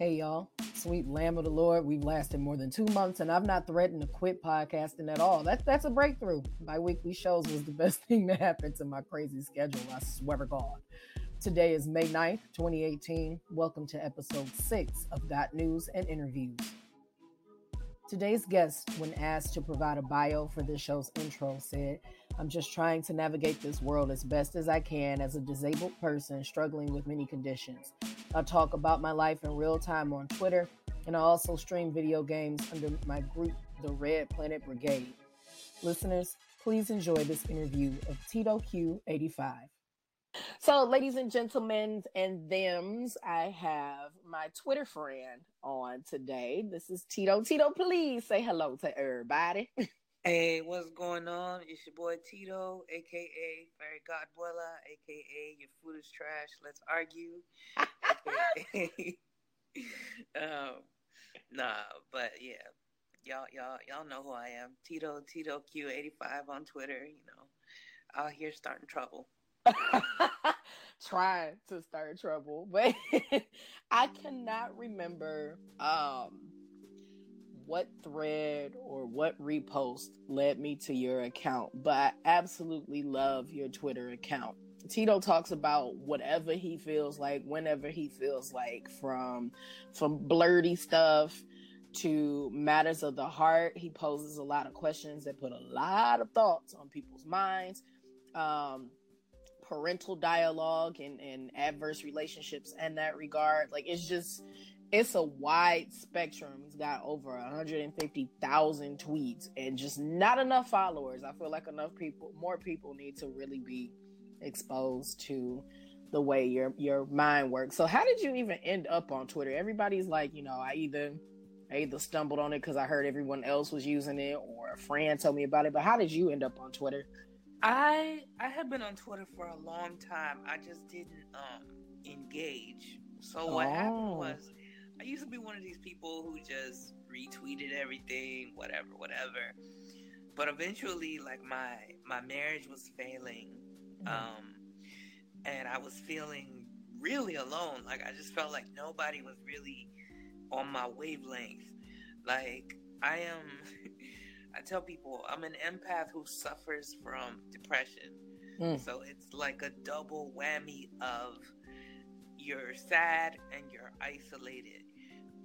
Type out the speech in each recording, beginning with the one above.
Hey y'all, sweet Lamb of the Lord. We've lasted more than two months, and I've not threatened to quit podcasting at all. That's that's a breakthrough. My weekly shows was the best thing to happen to my crazy schedule. I swear to God. Today is May 9th, 2018. Welcome to episode six of Got News and Interviews. Today's guest, when asked to provide a bio for this show's intro, said, I'm just trying to navigate this world as best as I can as a disabled person struggling with many conditions. I talk about my life in real time on Twitter, and I also stream video games under my group, the Red Planet Brigade. Listeners, please enjoy this interview of Tito Q85. So, ladies and gentlemen and thems, I have my Twitter friend on today. This is Tito. Tito, please say hello to everybody. Hey, what's going on? It's your boy Tito, aka Fairy Godwella, aka Your Food is Trash. Let's argue. um, nah, but yeah, y'all, y'all, y'all know who I am. Tito, Tito Q85 on Twitter. You know, out here starting trouble. Trying to start trouble, but I cannot remember. Um what thread or what repost led me to your account, but I absolutely love your Twitter account. Tito talks about whatever he feels like, whenever he feels like, from from blurty stuff to matters of the heart. He poses a lot of questions that put a lot of thoughts on people's minds. Um, parental dialogue and, and adverse relationships in that regard. Like it's just it's a wide spectrum. He's got over 150,000 tweets and just not enough followers. I feel like enough people, more people need to really be exposed to the way your your mind works. So how did you even end up on Twitter? Everybody's like, you know, I either I either stumbled on it because I heard everyone else was using it or a friend told me about it. But how did you end up on Twitter? I I have been on Twitter for a long time. I just didn't um engage. So what oh. happened was I used to be one of these people who just retweeted everything, whatever, whatever. But eventually, like my my marriage was failing, mm-hmm. um, and I was feeling really alone. Like I just felt like nobody was really on my wavelength. Like I am, I tell people I'm an empath who suffers from depression. Mm. So it's like a double whammy of you're sad and you're isolated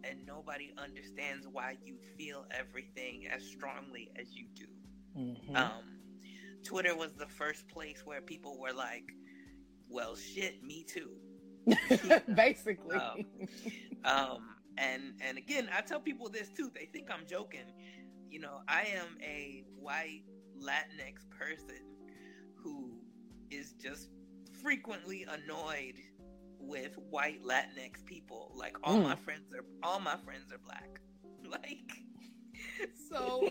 and nobody understands why you feel everything as strongly as you do. Mm-hmm. Um, Twitter was the first place where people were like, "Well, shit, me too." Basically. um, um, and and again, I tell people this too. They think I'm joking. You know, I am a white Latinx person who is just frequently annoyed with white Latinx people. Like all mm. my friends are all my friends are black. Like so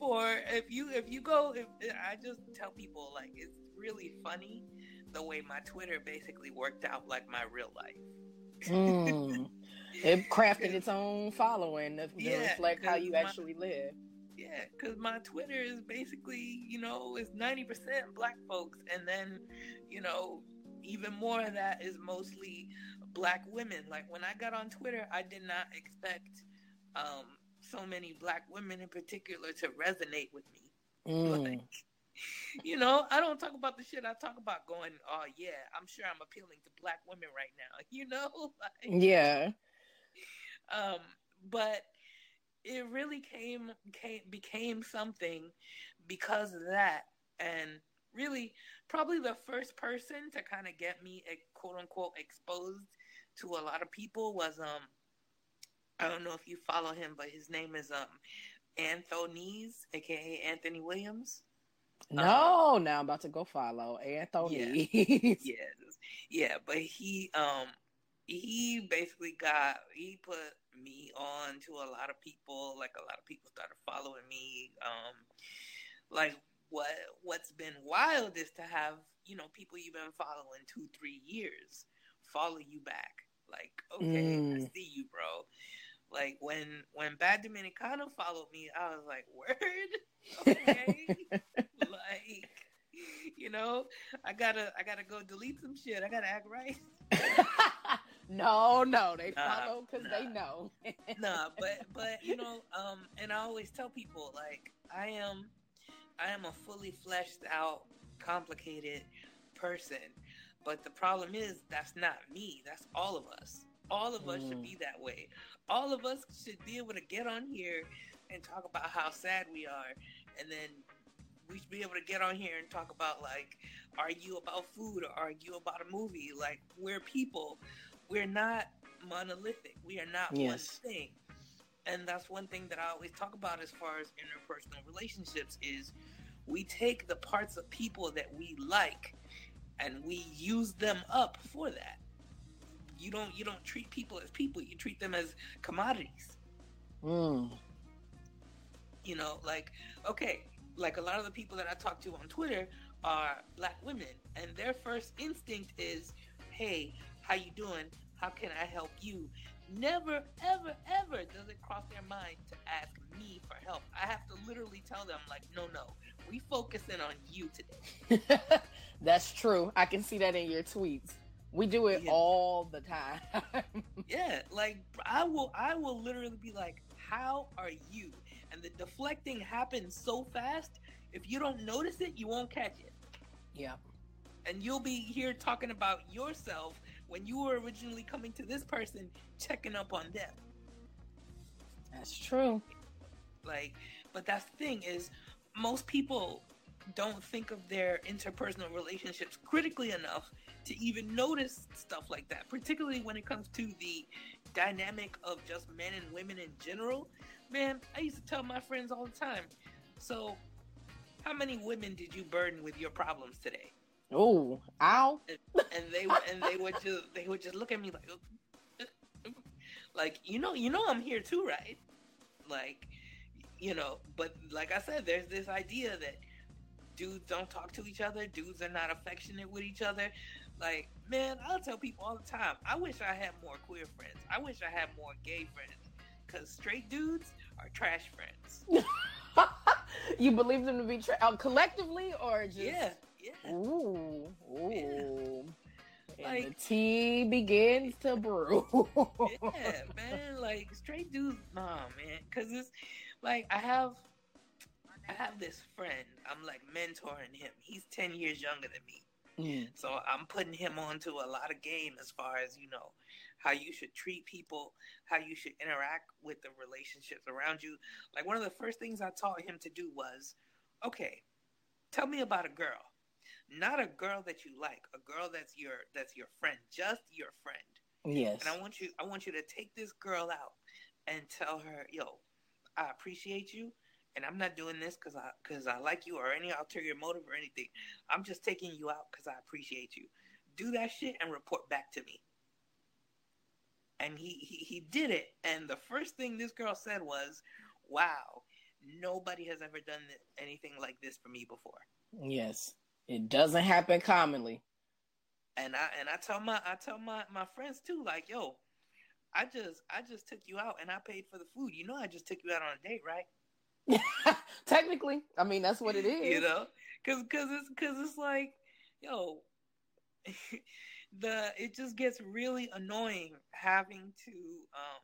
for if you if you go if I just tell people like it's really funny the way my Twitter basically worked out like my real life. mm. It crafted its own following to, yeah, reflect how you my, actually live. Yeah, because my Twitter is basically, you know, is 90% black folks. And then, you know, even more of that is mostly black women. Like when I got on Twitter, I did not expect um, so many black women in particular to resonate with me. Mm. Like, you know, I don't talk about the shit I talk about going, oh yeah, I'm sure I'm appealing to black women right now. You know? Like, yeah. Um, but it really came came became something because of that. And really probably the first person to kind of get me a quote unquote exposed to a lot of people was um I don't know if you follow him, but his name is um Anthony's, aka Anthony Williams. No, um, now I'm about to go follow Anthony. Yeah, yeah, yeah, but he um he basically got he put me on to a lot of people. Like a lot of people started following me. Um, like what what's been wild is to have you know people you've been following two three years follow you back like okay mm. i see you bro like when when bad dominicano followed me i was like word okay like you know i gotta i gotta go delete some shit i gotta act right no, no, they nah, follow because nah. they know. nah, but but you know, um, and I always tell people like I am, I am a fully fleshed out, complicated person. But the problem is that's not me. That's all of us. All of us mm. should be that way. All of us should be able to get on here and talk about how sad we are, and then we should be able to get on here and talk about like argue about food or argue about a movie. Like we're people. We're not monolithic. We are not yes. one thing. And that's one thing that I always talk about as far as interpersonal relationships is we take the parts of people that we like and we use them up for that. You don't you don't treat people as people, you treat them as commodities. Mm. You know, like okay, like a lot of the people that I talk to on Twitter are black women, and their first instinct is, "Hey, how you doing? How can I help you?" Never, ever, ever does it cross their mind to ask me for help. I have to literally tell them, like, "No, no, we focusing on you today." That's true. I can see that in your tweets. We do it yeah. all the time. yeah, like I will, I will literally be like, "How are you?" and the deflecting happens so fast. If you don't notice it, you won't catch it. Yeah. And you'll be here talking about yourself when you were originally coming to this person, checking up on them. That's true. Like, but that's the thing is, most people don't think of their interpersonal relationships critically enough to even notice stuff like that, particularly when it comes to the dynamic of just men and women in general. Man, I used to tell my friends all the time. So, how many women did you burden with your problems today? Oh, ow! And, and they and they would just they would just look at me like, like you know you know I'm here too, right? Like, you know. But like I said, there's this idea that dudes don't talk to each other. Dudes are not affectionate with each other. Like, man, I'll tell people all the time. I wish I had more queer friends. I wish I had more gay friends. Cause straight dudes are trash friends. you believe them to be tra- uh, collectively or just yeah, yeah. Ooh, ooh. Yeah. Like, and the tea begins to brew. yeah, man. Like straight dudes, nah, man. Cause it's like I have, I have this friend. I'm like mentoring him. He's ten years younger than me. Mm. So I'm putting him onto a lot of game as far as you know how you should treat people, how you should interact with the relationships around you. Like one of the first things I taught him to do was, okay, tell me about a girl. Not a girl that you like, a girl that's your that's your friend, just your friend. Yes. And I want you I want you to take this girl out and tell her, "Yo, I appreciate you." and I'm not doing this because I because I like you or any ulterior motive or anything. I'm just taking you out because I appreciate you. Do that shit and report back to me and he, he he did it and the first thing this girl said was wow nobody has ever done anything like this for me before yes it doesn't happen commonly. And i and i tell my i tell my my friends too like yo i just i just took you out and i paid for the food. You know i just took you out on a date right? Technically. I mean that's what it is. you know? Because because it's because it's like yo the it just gets really annoying having to um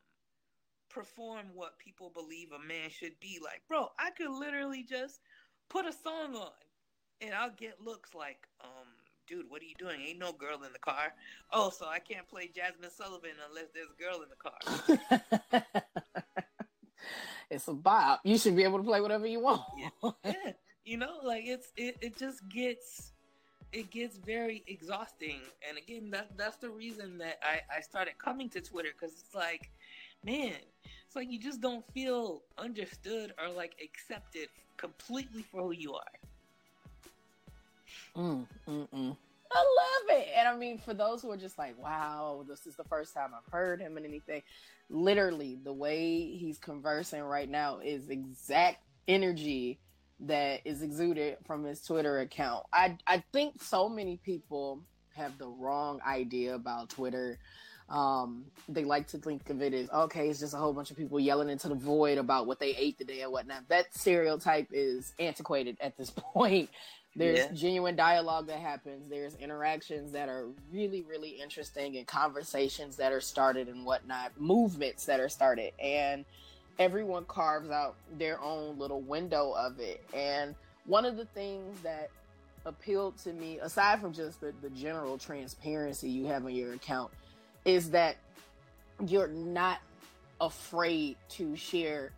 perform what people believe a man should be. Like bro i could literally just put a song on and i'll get looks like um dude what are you doing ain't no girl in the car oh so i can't play Jazmine Sullivan unless there's a girl in the car it's a bop you should be able to play whatever you want yeah, yeah. you know like it's it, it just gets it gets very exhausting. And again, that that's the reason that I, I started coming to Twitter because it's like, man, it's like you just don't feel understood or like accepted completely for who you are. Mm, mm, mm. I love it. And I mean, for those who are just like, wow, this is the first time I've heard him and anything, literally, the way he's conversing right now is exact energy that is exuded from his Twitter account. I I think so many people have the wrong idea about Twitter. Um, they like to think of it as okay, it's just a whole bunch of people yelling into the void about what they ate today and whatnot. That stereotype is antiquated at this point. There's yeah. genuine dialogue that happens. There's interactions that are really, really interesting and conversations that are started and whatnot, movements that are started. And everyone carves out their own little window of it. And one of the things that appealed to me, aside from just the, the general transparency you have on your account, is that you're not afraid to share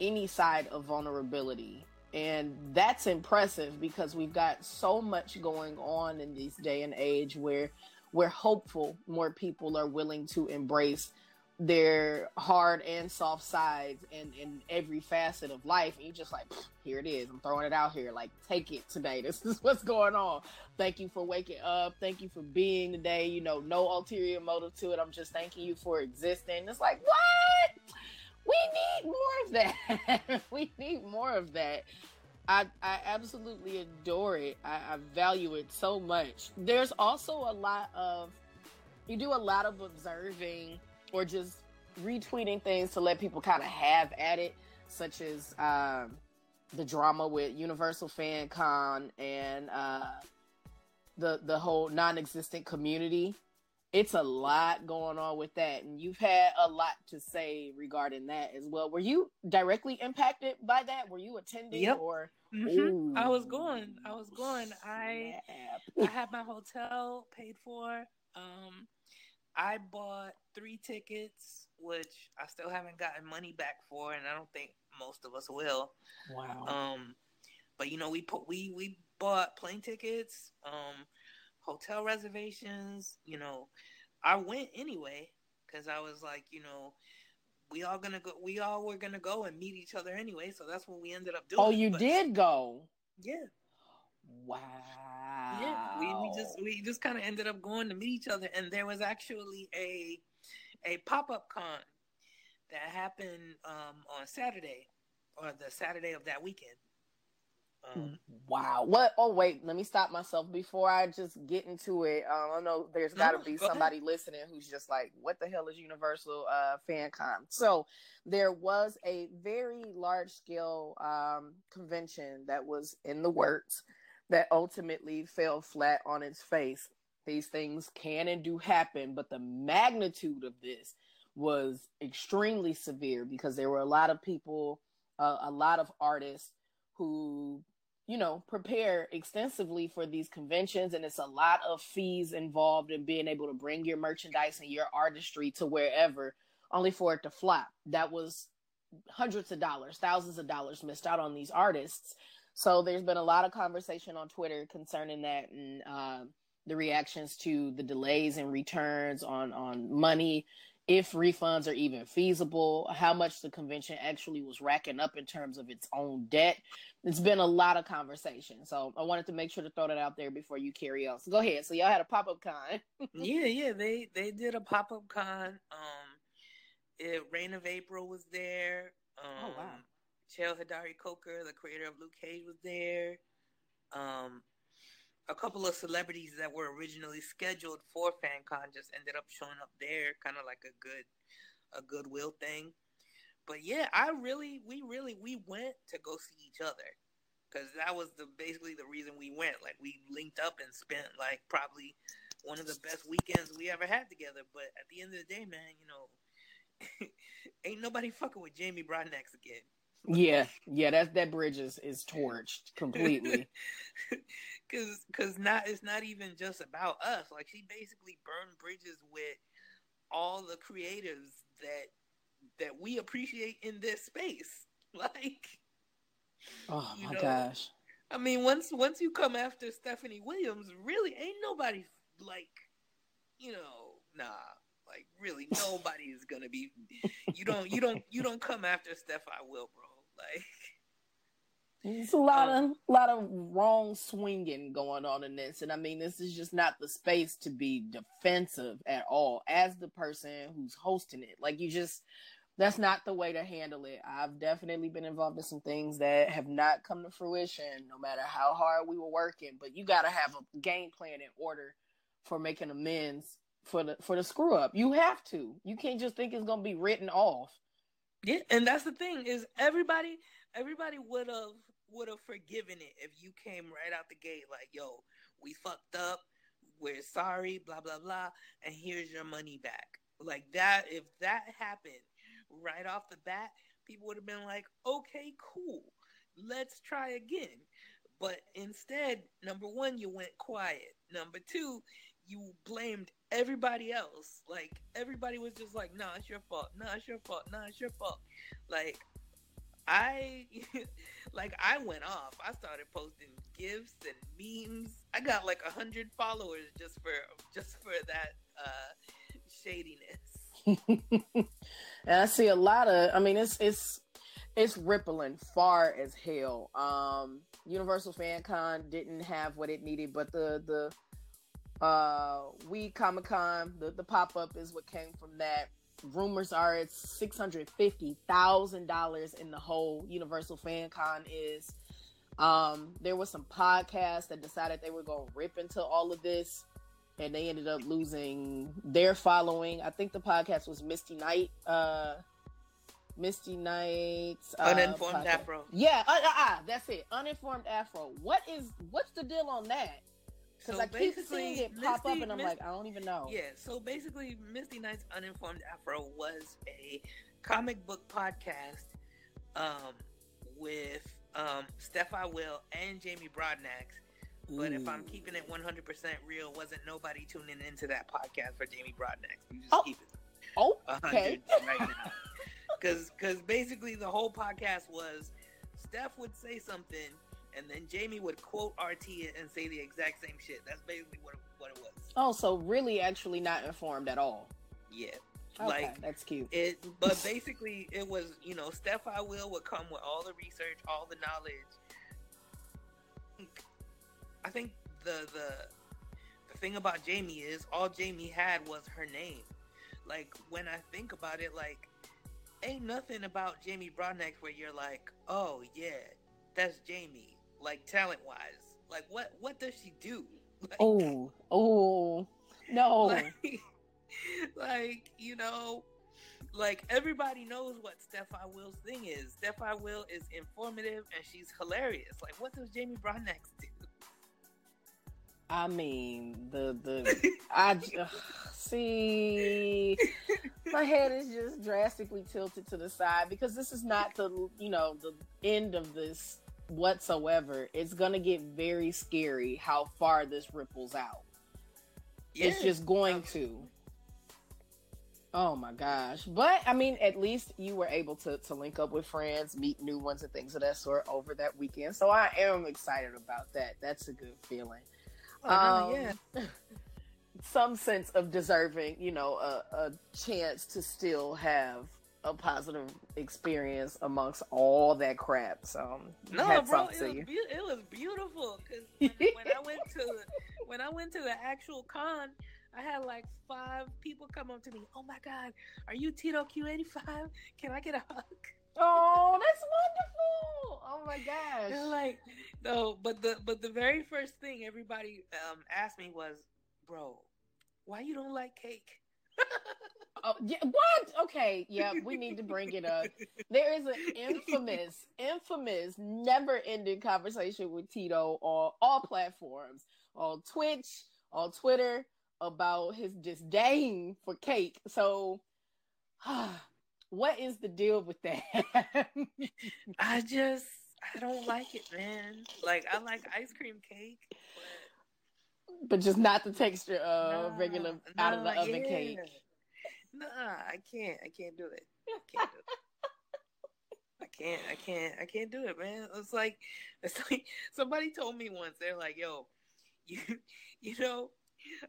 any side of vulnerability. And that's impressive because we've got so much going on in this day and age where we're hopeful more people are willing to embrace their hard and soft sides in, in every facet of life. And you're just like, here it is. I'm throwing it out here. Like, take it today. This is what's going on. Thank you for waking up. Thank you for being today. You know, no ulterior motive to it. I'm just thanking you for existing. It's like, what? We need more of that. we need more of that. I, I absolutely adore it. I, I value it so much. There's also a lot of, you do a lot of observing or just retweeting things to let people kind of have at it, such as um, the drama with Universal Fan Con and uh, the the whole non-existent community. It's a lot going on with that, and you've had a lot to say regarding that as well. Were you directly impacted by that? Were you attending yep. or? Mm-hmm. I was going. I was going. I I had my hotel paid for. Um, I bought three tickets, which I still haven't gotten money back for, and I don't think most of us will. Wow. Um, but you know, we put we we bought plane tickets, um, hotel reservations. You know, I went anyway because I was like, you know, we all gonna go. We all were gonna go and meet each other anyway. So that's what we ended up doing. Oh, you but, did go. Yeah. Wow. Yeah, we, we just we just kind of ended up going to meet each other, and there was actually a a pop up con that happened um, on Saturday or the Saturday of that weekend. Um, wow. What? Oh, wait. Let me stop myself before I just get into it. Um, I know there's got to be go somebody ahead. listening who's just like, what the hell is Universal uh, FanCon? So there was a very large scale um, convention that was in the works that ultimately fell flat on its face. These things can and do happen, but the magnitude of this was extremely severe because there were a lot of people, uh, a lot of artists who, you know, prepare extensively for these conventions, and it's a lot of fees involved in being able to bring your merchandise and your artistry to wherever, only for it to flop. That was hundreds of dollars, thousands of dollars missed out on these artists so there's been a lot of conversation on Twitter concerning that and uh, the reactions to the delays and returns on on money, if refunds are even feasible, how much the convention actually was racking up in terms of its own debt. It's been a lot of conversation. So I wanted to make sure to throw that out there before you carry on. So go ahead. So y'all had a pop up con. yeah, yeah, they they did a pop up con. Um, it, Reign of April was there. Um, oh wow. Cheo Hodari Coker, the creator of Luke Cage, was there. Um, a couple of celebrities that were originally scheduled for FanCon just ended up showing up there, kind of like a good, a goodwill thing. But yeah, I really, we really, we went to go see each other because that was the basically the reason we went. Like we linked up and spent like probably one of the best weekends we ever had together. But at the end of the day, man, you know, ain't nobody fucking with Jamie Broadnax again yeah, yeah, that that bridge is is torched completely. Cause, cause not it's not even just about us. Like she basically burned bridges with all the creatives that that we appreciate in this space. Like, oh my know, gosh. I mean, once once you come after Stephanie Williams, really ain't nobody like, you know, nah. Like really, nobody is gonna be. You don't, you don't, you don't come after Steph. I will, bro. Like it's a lot um, of lot of wrong swinging going on in this, and I mean, this is just not the space to be defensive at all. As the person who's hosting it, like you just that's not the way to handle it. I've definitely been involved in some things that have not come to fruition, no matter how hard we were working. But you got to have a game plan in order for making amends for the for the screw up. You have to. You can't just think it's gonna be written off. Yeah, and that's the thing is everybody everybody would have would have forgiven it if you came right out the gate like, "Yo, we fucked up. We're sorry, blah blah blah, and here's your money back." Like that if that happened right off the bat, people would have been like, "Okay, cool. Let's try again." But instead, number 1, you went quiet. Number 2, you blamed everybody else. Like everybody was just like, "Nah, it's your fault. Nah, it's your fault. Nah, it's your fault." Like I like I went off. I started posting gifs and memes. I got like a hundred followers just for just for that uh shadiness. and I see a lot of I mean it's it's it's rippling far as hell. Um Universal Fan Con didn't have what it needed, but the the uh we Comic Con, the, the pop up is what came from that rumors are it's six hundred fifty thousand dollars in the whole Universal Fan Con is. Um, there was some podcasts that decided they were going to rip into all of this, and they ended up losing their following. I think the podcast was Misty Knight Uh, Misty Knight's uh, uninformed podcast. Afro. Yeah, uh, uh, uh, that's it. Uninformed Afro. What is what's the deal on that? Because so I keep seeing it pop Misty, up, and I'm Misty, like, I don't even know. Yeah. So basically, Misty Knight's Uninformed Afro was a comic book podcast um, with um, Steph I Will and Jamie Broadnax. But if I'm keeping it 100% real, wasn't nobody tuning into that podcast for Jamie Broadnax. You just oh. keep it. Oh, okay. right now. Because because basically the whole podcast was Steph would say something and then Jamie would quote RT and say the exact same shit. That's basically what what it was. Oh, so really, actually not informed at all. Yeah. Okay, like that's cute. It, but basically, it was you know Steph I will would come with all the research, all the knowledge. I think the the the thing about Jamie is all Jamie had was her name. Like when I think about it, like ain't nothing about Jamie Broadnax where you're like, oh yeah, that's Jamie like talent wise? Like what what does she do? Like, oh, oh, no. Like, like, you know, like everybody knows what Steph I Will's thing is. Steph I Will is informative and she's hilarious. Like what does Jamie Broadnax do? I mean, the the I uh, see my head is just drastically tilted to the side because this is not the you know the end of this whatsoever, it's gonna get very scary how far this ripples out. Yeah. It's just going to. Oh my gosh. But I mean, at least you were able to, to link up with friends, meet new ones, and things of that sort over that weekend. So I am excited about that. That's a good feeling. Oh, um, yeah. some sense of deserving, you know, a, a chance to still have a positive experience amongst all that crap. So no, bro, it was, be- it was, beautiful because when, when I went to when I went to the actual con, I had like five people come up to me. Oh my god, are you Tito Q eighty five? Can I get a hug? Oh, that's wonderful! Oh my gosh! They're like, no, but the but the very first thing everybody um, asked me was, bro, why you don't like cake? Oh, yeah, what? Okay, yeah, we need to bring it up. There is an infamous, infamous, never-ending conversation with Tito on all platforms, on Twitch, on Twitter, about his disdain for cake. So, what is the deal with that? I just, I don't like it, man. Like, I like ice cream cake, but, but just not the texture of regular out of the oven yeah. cake nah, I can't. I can't do it. I can't do it. I can't. I can't. I can't do it, man. It's like it's like somebody told me once. They're like, "Yo, you, you know,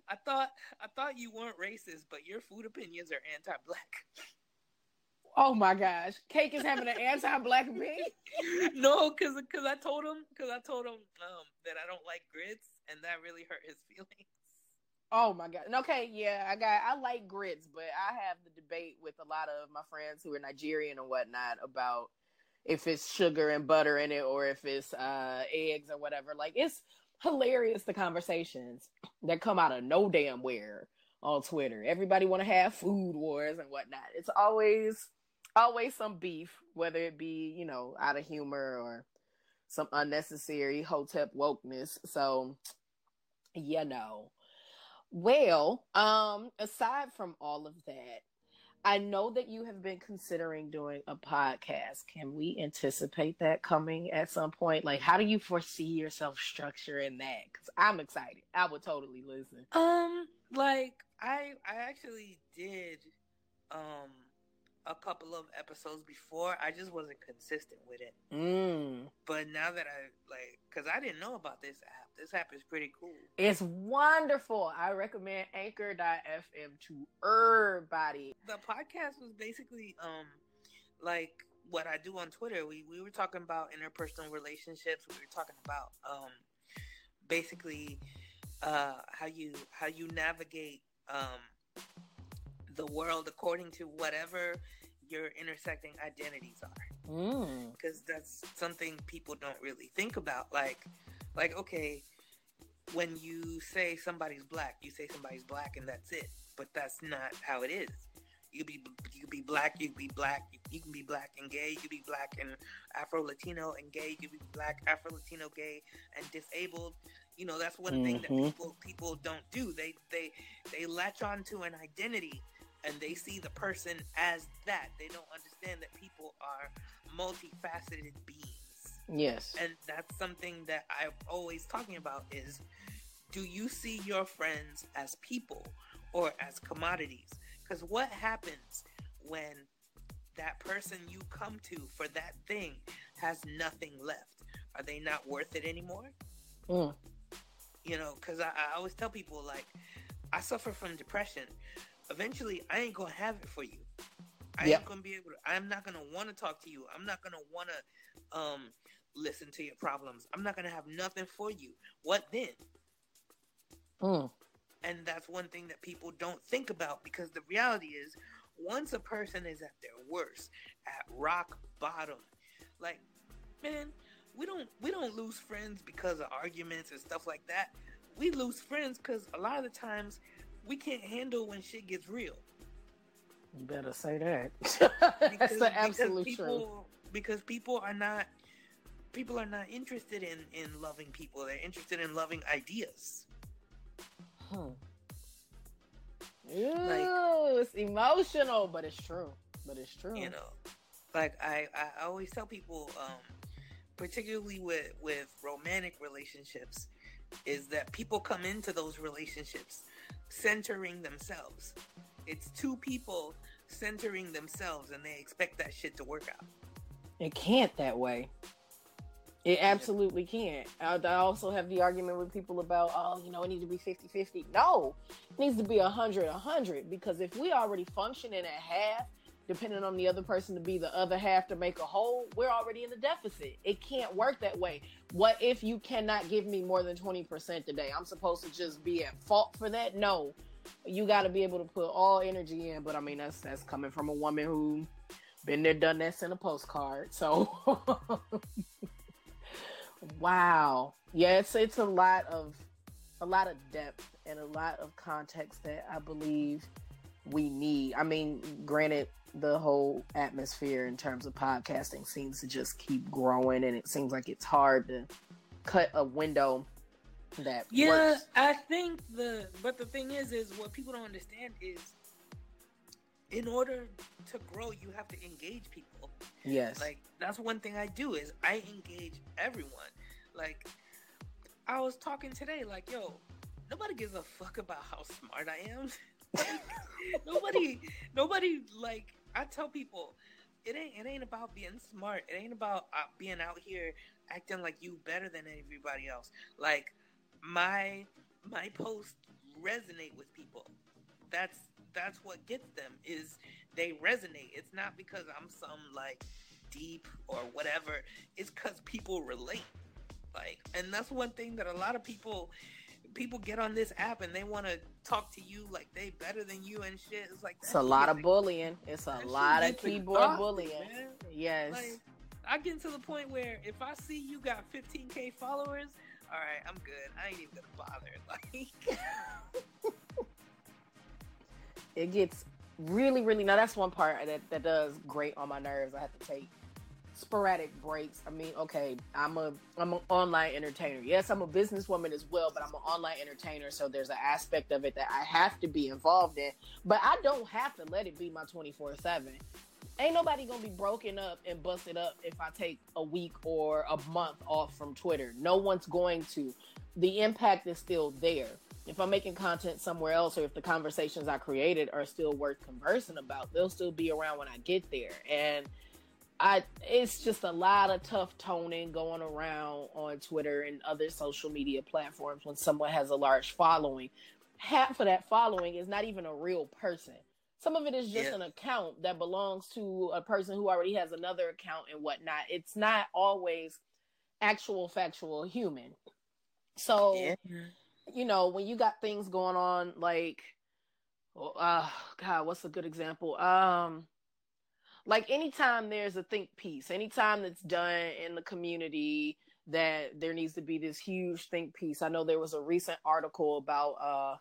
I thought I thought you weren't racist, but your food opinions are anti-black." Oh my gosh, Cake is having an anti-black opinion. no, because because I told him because I told him um, that I don't like grits, and that really hurt his feelings. Oh my god. Okay, yeah, I got I like grits, but I have the debate with a lot of my friends who are Nigerian and whatnot about if it's sugar and butter in it or if it's uh eggs or whatever. Like it's hilarious the conversations that come out of no damn where on Twitter. Everybody wanna have food wars and whatnot. It's always always some beef, whether it be, you know, out of humor or some unnecessary hotep wokeness. So, you know. Well, um, aside from all of that, I know that you have been considering doing a podcast. Can we anticipate that coming at some point? Like, how do you foresee yourself structuring that? Because I'm excited. I would totally listen. Um, like I, I actually did, um, a couple of episodes before. I just wasn't consistent with it. Mm. But now that I like, because I didn't know about this app. This app is pretty cool. It's wonderful. I recommend Anchor.fm to everybody. The podcast was basically um like what I do on Twitter. We we were talking about interpersonal relationships. We were talking about um basically uh how you how you navigate um the world according to whatever your intersecting identities are. Because Mm. that's something people don't really think about. Like, like okay, when you say somebody's black, you say somebody's black, and that's it. But that's not how it is. You be you be black, you be black, you can be black and gay, you be black and Afro Latino and gay, you be black, Afro Latino, gay, and disabled. You know that's one thing that Mhm. people people don't do. They they they latch on to an identity and they see the person as that. They don't understand that people are multifaceted beings. Yes. And that's something that I'm always talking about is do you see your friends as people or as commodities? Because what happens when that person you come to for that thing has nothing left? Are they not worth it anymore? Mm. You know, because I, I always tell people, like, I suffer from depression. Eventually, I ain't going to have it for you. I Yep. ain't going to be able to, I'm not going to want to talk to you. I'm not going to want to um, listen to your problems. I'm not going to have nothing for you. What then? Mm. And that's one thing that people don't think about because the reality is once a person is at their worst, at rock bottom, like man, we don't we don't lose friends because of arguments and stuff like that. We lose friends cuz a lot of the times we can't handle when shit gets real. You better say that. Because, That's the because absolute truth. Because people are not people are not interested in in loving people. They're interested in loving ideas. Hmm. Ew, it's emotional, but it's true. But it's true. you know like i i always tell people um particularly with with romantic relationships is that people come into those relationships centering themselves it's two people centering themselves and they expect that shit to work out It can't that way. It absolutely can't. I, I also have the argument with people about, oh, you know, it needs to be 50 50. No, it needs to be 100 100 because if we already functioning at half, depending on the other person to be the other half to make a whole, we're already in the deficit. It can't work that way. What if you cannot give me more than 20% today? I'm supposed to just be at fault for that? No. You got to be able to put all energy in, but I mean that's that's coming from a woman who been there, done that, sent a postcard. So, wow, yeah, it's it's a lot of a lot of depth and a lot of context that I believe we need. I mean, granted, the whole atmosphere in terms of podcasting seems to just keep growing, and it seems like it's hard to cut a window that yeah works. i think the but the thing is is what people don't understand is in order to grow you have to engage people Yes, Like that's one thing I do is I engage everyone. Like I was talking today, like yo, nobody gives a fuck about how smart I am. Nobody, nobody like I tell people, it ain't it ain't about being smart. It ain't about uh, being out here acting like you better than everybody else. Like my my posts resonate with people. That's that's what gets them is they resonate. It's not because I'm some like deep or whatever. It's because people relate. Like, and that's one thing that a lot of people people get on this app and they want to talk to you like they better than you and shit. It's like it's a lot of bullying. It's a lot of keyboard bullying. man. Yes. Like, I get to the point where if I see you got 15k followers, all right, I'm good. I ain't even gonna bother. Like, it gets really, really now that's one part that, that does great on my nerves. I have to take sporadic breaks. I mean, okay, I'm a I'm an online entertainer. Yes, I'm a businesswoman as well, but I'm an online entertainer, so there's an aspect of it that I have to be involved in. But I don't have to let it be my 24 seven. Ain't nobody gonna be broken up and busted up if I take a week or a month off from Twitter. No one's going to. The impact is still there. If I'm making content somewhere else, or if the conversations I created are still worth conversing about, they'll still be around when I get there. And I it's just a lot of tough toning going around on Twitter and other social media platforms when someone has a large following. Half of that following is not even a real person. Some of it is just yeah. an account that belongs to a person who already has another account and whatnot. It's not always actual factual human. So yeah. You know, when you got things going on like uh God, what's a good example? Um like anytime there's a think piece, anytime that's done in the community that there needs to be this huge think piece. I know there was a recent article about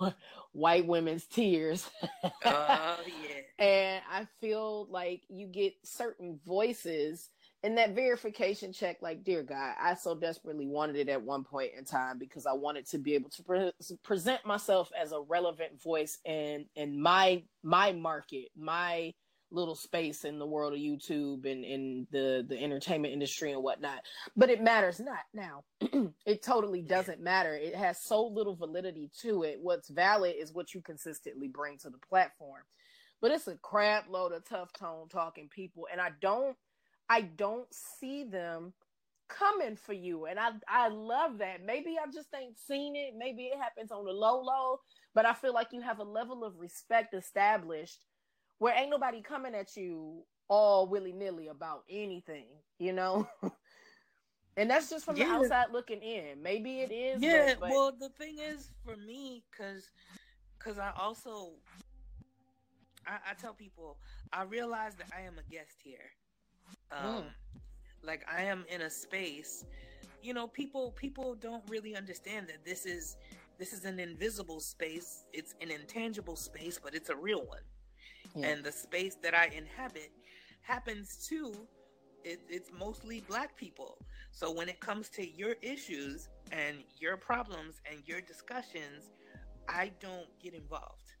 uh white women's tears. Oh uh, yeah. And I feel like you get certain voices and that verification check like dear god i so desperately wanted it at one point in time because i wanted to be able to pre- present myself as a relevant voice in in my my market my little space in the world of YouTube and in the the entertainment industry and whatnot. But it matters not now. it totally doesn't matter. It has so little validity to it. What's valid is what you consistently bring to the platform. But it's a crap load of tough tone talking people, and I don't I don't see them coming for you. And I I love that. Maybe I just ain't seen it. Maybe it happens on the low low, but I feel like you have a level of respect established where ain't nobody coming at you all willy nilly about anything, you know? and that's just from yeah. the outside looking in. Maybe it is. Yeah. But, but... Well, the thing is, for me, because because I also I, I, tell people I realize that I am a guest here. Um, mm. Like I am in a space. You know, people people don't really understand that this is this is an invisible space. It's an intangible space, but it's a real one yeah. and the space that I inhabit happens to it, it's mostly black people. So when it comes to your issues and your problems and your discussions, I don't get involved.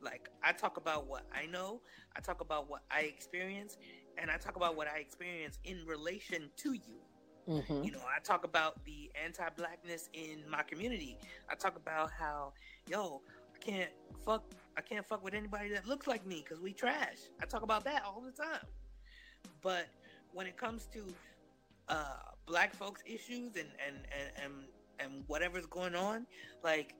Like I talk about what I know, I talk about what I experience, and I talk about what I experience in relation to you. Mm-hmm. You know, I talk about the anti-blackness in my community. I talk about how, yo, I can't fuck I can't fuck with anybody that looks like me because we trash. I talk about that all the time. But when it comes to uh, black folks issues and, and, and, and, and whatever's going on, like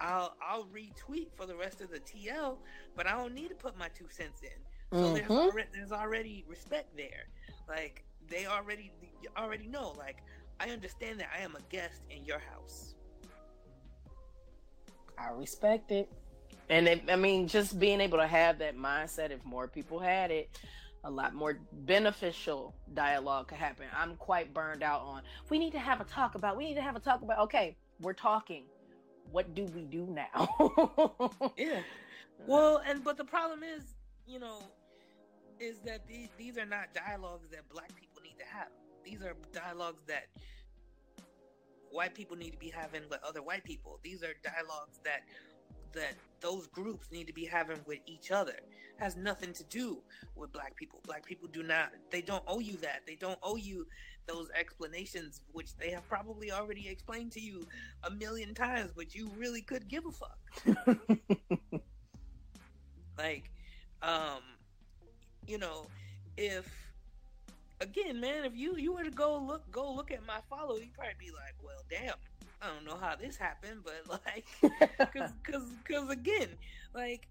I'll I'll retweet for the rest of the TL, but I don't need to put my two cents in. So mm-hmm. there's, already, there's already respect there. Like they already already know. Like I understand that I am a guest in your house. I respect it. And it, I mean, just being able to have that mindset, if more people had it, a lot more beneficial dialogue could happen. I'm quite burned out on. We need to have a talk about. We need to have a talk about. Okay, we're talking. What do we do now? yeah. Well, and but the problem is, you know, is that these these are not dialogues that black people need to have. These are dialogues that white people need to be having with other white people. These are dialogues that that those groups need to be having with each other it has nothing to do with black people black people do not they don't owe you that they don't owe you those explanations which they have probably already explained to you a million times but you really could give a fuck like um you know if again man if you you were to go look go look at my follow you'd probably be like well damn I don't know how this happened, but like, cause, cause, cause again, like,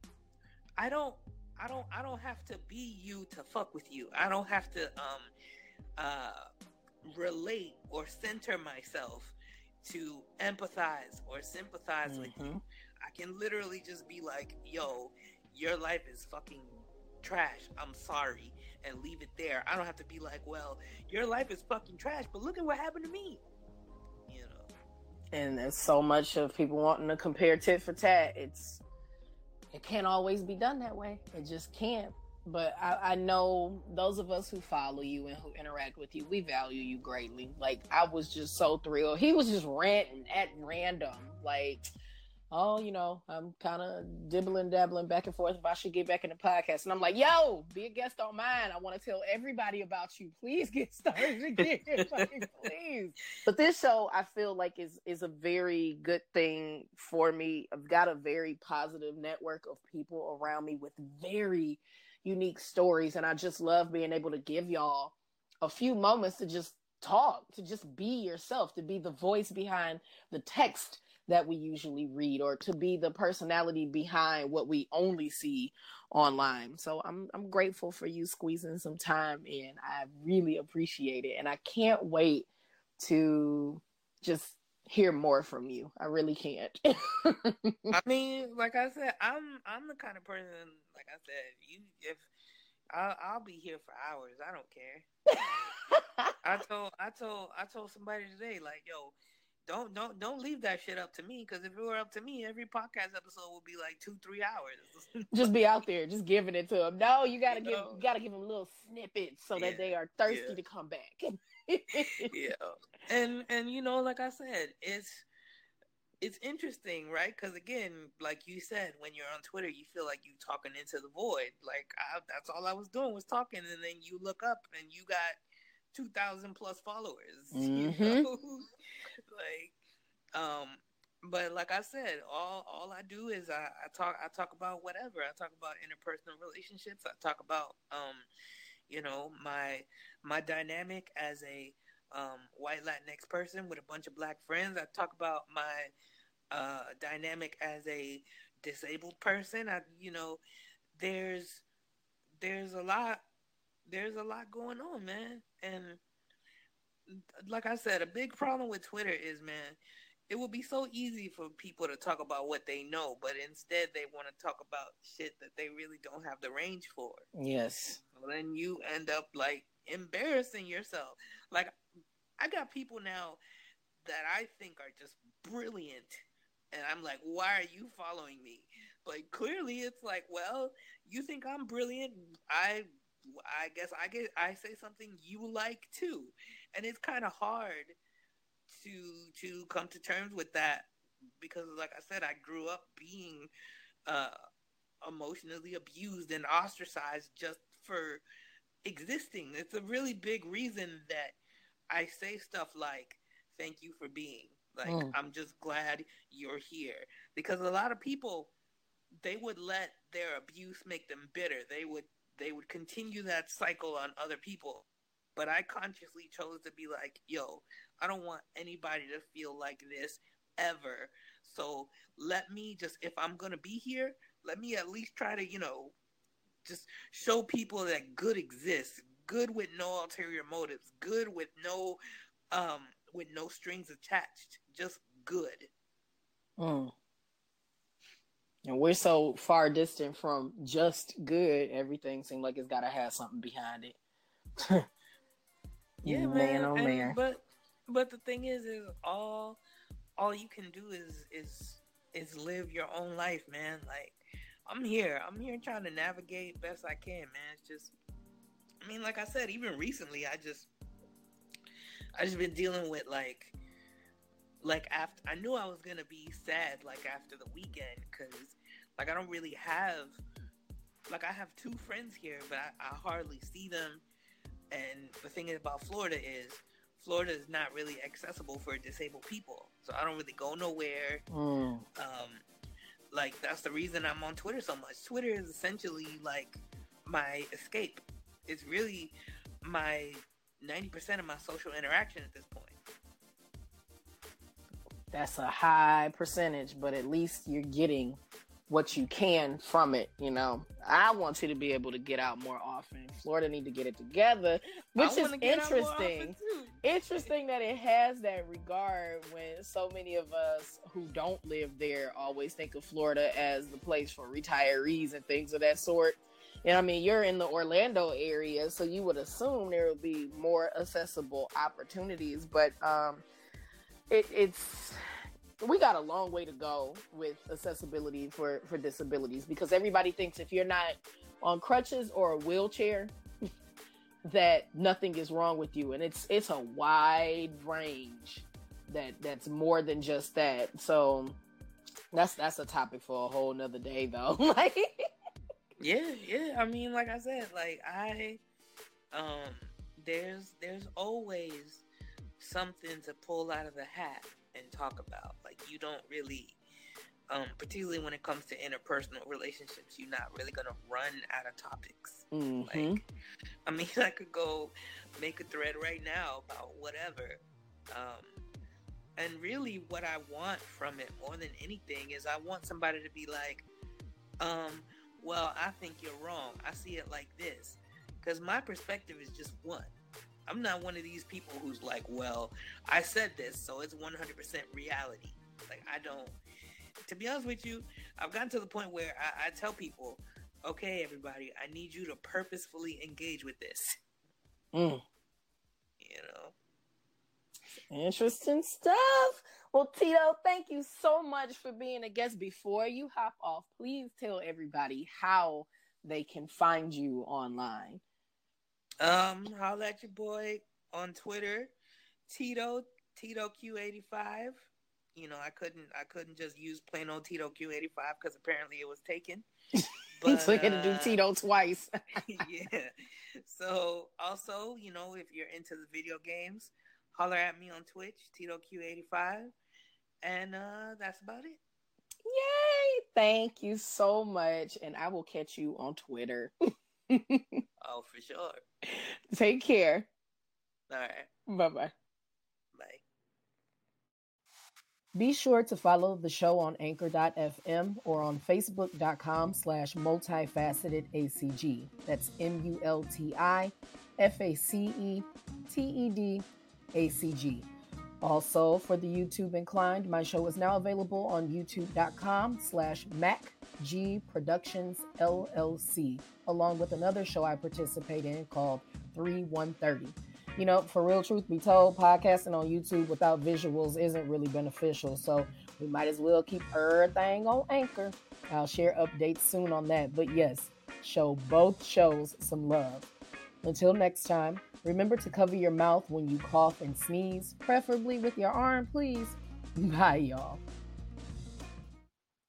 I don't, I don't, I don't have to be you to fuck with you. I don't have to, um, uh, relate or center myself to empathize or sympathize mm-hmm. with you. Mm-hmm. I can literally just be like, yo, your life is fucking trash. I'm sorry. And leave it there. I don't have to be like, well, your life is fucking trash, but look at what happened to me You know. and there's so much of people wanting to compare tit for tat. It's it can't always be done that way. It just can't. but I, I, know those of us who follow you and who interact with you, we value you greatly. Like I was just so thrilled. He was just ranting at random, like oh, you know, I'm kind of dibbling, dabbling back and forth if I should get back in the podcast. And I'm like, yo, be a guest on mine. I want to tell everybody about you. Please get started again. please. But this show, I feel like is is a very good thing for me. I've got a very positive network of people around me with very unique stories. And I just love being able to give y'all a few moments to just talk, to just be yourself, to be the voice behind the text that we usually read or to be the personality behind what we only see online. So I'm I'm grateful for you squeezing some time in. I really appreciate it and I can't wait to just hear more from you. I really can't. I mean, like I said, I'm I'm the kind of person like I said, you if I'll, I'll be here for hours. I don't care. I told I told I told somebody today like, yo, don't don't don't leave that shit up to me because if it were up to me, every podcast episode would be like two three hours. just be out there, just giving it to them. No, you gotta you give know? you gotta give them little snippets so yeah, that they are thirsty yeah. to come back. yeah, and and you know, like I said, it's it's interesting, right? Because again, like you said, when you're on Twitter, you feel like you're talking into the void. Like I, that's all I was doing was talking, and then you look up and you got two thousand plus followers. Mm-hmm. You know? Like, um, but like I said, all all I do is I, I talk I talk about whatever. I talk about interpersonal relationships. I talk about um, you know, my my dynamic as a um, white Latinx person with a bunch of black friends. I talk about my uh, dynamic as a disabled person. I you know, there's there's a lot there's a lot going on, man. And like I said, a big problem with Twitter is, man, it would be so easy for people to talk about what they know, but instead they want to talk about shit that they really don't have the range for. Yes. Well, then you end up like embarrassing yourself. Like I got people now that I think are just brilliant, and I'm like, why are you following me? But clearly, it's like, well, you think I'm brilliant. I I guess I get I say something you like too, and it's kind of hard to to come to terms with that because, like I said, I grew up being uh, emotionally abused and ostracized just for existing. It's a really big reason that I say stuff like "Thank you for being." Like mm. I'm just glad you're here because a lot of people they would let their abuse make them bitter. They would they would continue that cycle on other people. But I consciously chose to be like, yo, I don't want anybody to feel like this ever. So let me just, if I'm going to be here, let me at least try to, you know, just show people that good exists, good with no ulterior motives, good with no, um, with no strings attached, just good. Mm. And we're so far distant from just good. Everything seems like it's got to have something behind it. yeah, man. man oh man. But but the thing is, is all all you can do is is is live your own life, man. Like I'm here. I'm here trying to navigate best I can, man. It's just I mean, like I said, even recently I just I just been dealing with like like after I knew I was gonna be sad like after the weekend because like I don't really have like I have two friends here, but I, I hardly see them. And the thing about Florida is Florida is not really accessible for disabled people, so I don't really go nowhere. Mm. Um, like that's the reason I'm on Twitter so much. Twitter is essentially like my escape. It's really my ninety percent of my social interaction at this point. That's a high percentage, but at least you're getting what you can from it. You know, I want you to be able to get out more often. Florida need to get it together, which is interesting. Interesting that it has that regard when so many of us who don't live there always think of Florida as the place for retirees and things of that sort. And I mean, you're in the Orlando area, so you would assume there would be more accessible opportunities, but um, it, it's we got a long way to go with accessibility for for disabilities because everybody thinks if you're not on crutches or a wheelchair, that nothing is wrong with you, and it's it's a wide range that that's more than just that. So that's that's a topic for a whole nother day, though. like, yeah, yeah. I mean, like I said, like I, um, there's there's always something to pull out of the hat and talk about. Like you don't really um, particularly when it comes to interpersonal relationships, you're not really gonna run out of topics. Mm-hmm. Like, I mean, I could go make a thread right now about whatever. Um, and really, what I want from it more than anything is I want somebody to be like, um, well, I think you're wrong. I see it like this. Because my perspective is just one. I'm not one of these people who's like, well, I said this, so it's 100% reality. Like, I don't to be honest with you, I've gotten to the point where I, I tell people, okay, everybody, I need you to purposefully engage with this. Mm. You know? Interesting stuff. Well, Tito, thank you so much for being a guest. Before you hop off, please tell everybody how they can find you online. Um, holla at your boy on Twitter, Tito, Tito Q85 you know, I couldn't I couldn't just use plain old Tito Q85 because apparently it was taken. But, so you had to do uh, Tito twice. yeah. So also, you know, if you're into the video games, holler at me on Twitch, Tito Q85, and uh, that's about it. Yay! Thank you so much, and I will catch you on Twitter. oh, for sure. Take care. All right. Bye bye. Bye. Be sure to follow the show on anchor.fm or on facebook.com slash multifaceted ACG. That's M U L T I F A C E T E D A C G. Also, for the YouTube inclined, my show is now available on youtube.com slash MacG Productions LLC, along with another show I participate in called 3130 you know, for real truth be told, podcasting on YouTube without visuals isn't really beneficial. So we might as well keep everything on Anchor. I'll share updates soon on that. But yes, show both shows some love. Until next time, remember to cover your mouth when you cough and sneeze, preferably with your arm, please. Bye, y'all.